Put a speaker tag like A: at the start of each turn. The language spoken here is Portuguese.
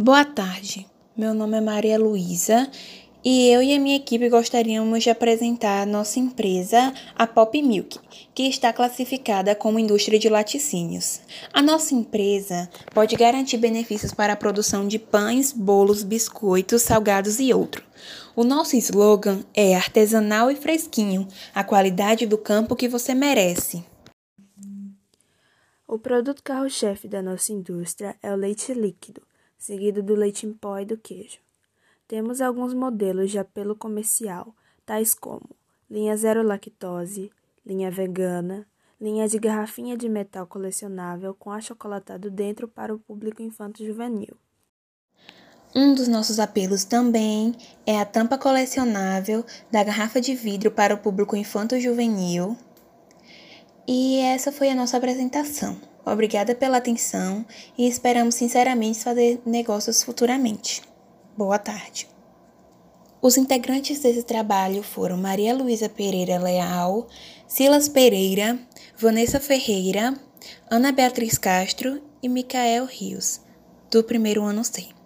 A: Boa tarde, meu nome é Maria Luísa e eu e a minha equipe gostaríamos de apresentar a nossa empresa, a Pop Milk, que está classificada como indústria de laticínios. A nossa empresa pode garantir benefícios para a produção de pães, bolos, biscoitos, salgados e outro. O nosso slogan é artesanal e fresquinho, a qualidade do campo que você merece.
B: O produto carro-chefe da nossa indústria é o leite líquido seguido do leite em pó e do queijo. Temos alguns modelos de apelo comercial, tais como linha zero lactose, linha vegana, linha de garrafinha de metal colecionável com achocolatado dentro para o público infanto-juvenil.
A: Um dos nossos apelos também é a tampa colecionável da garrafa de vidro para o público infanto-juvenil. E essa foi a nossa apresentação. Obrigada pela atenção e esperamos sinceramente fazer negócios futuramente. Boa tarde. Os integrantes desse trabalho foram Maria Luísa Pereira Leal, Silas Pereira, Vanessa Ferreira, Ana Beatriz Castro e Micael Rios, do primeiro ano C.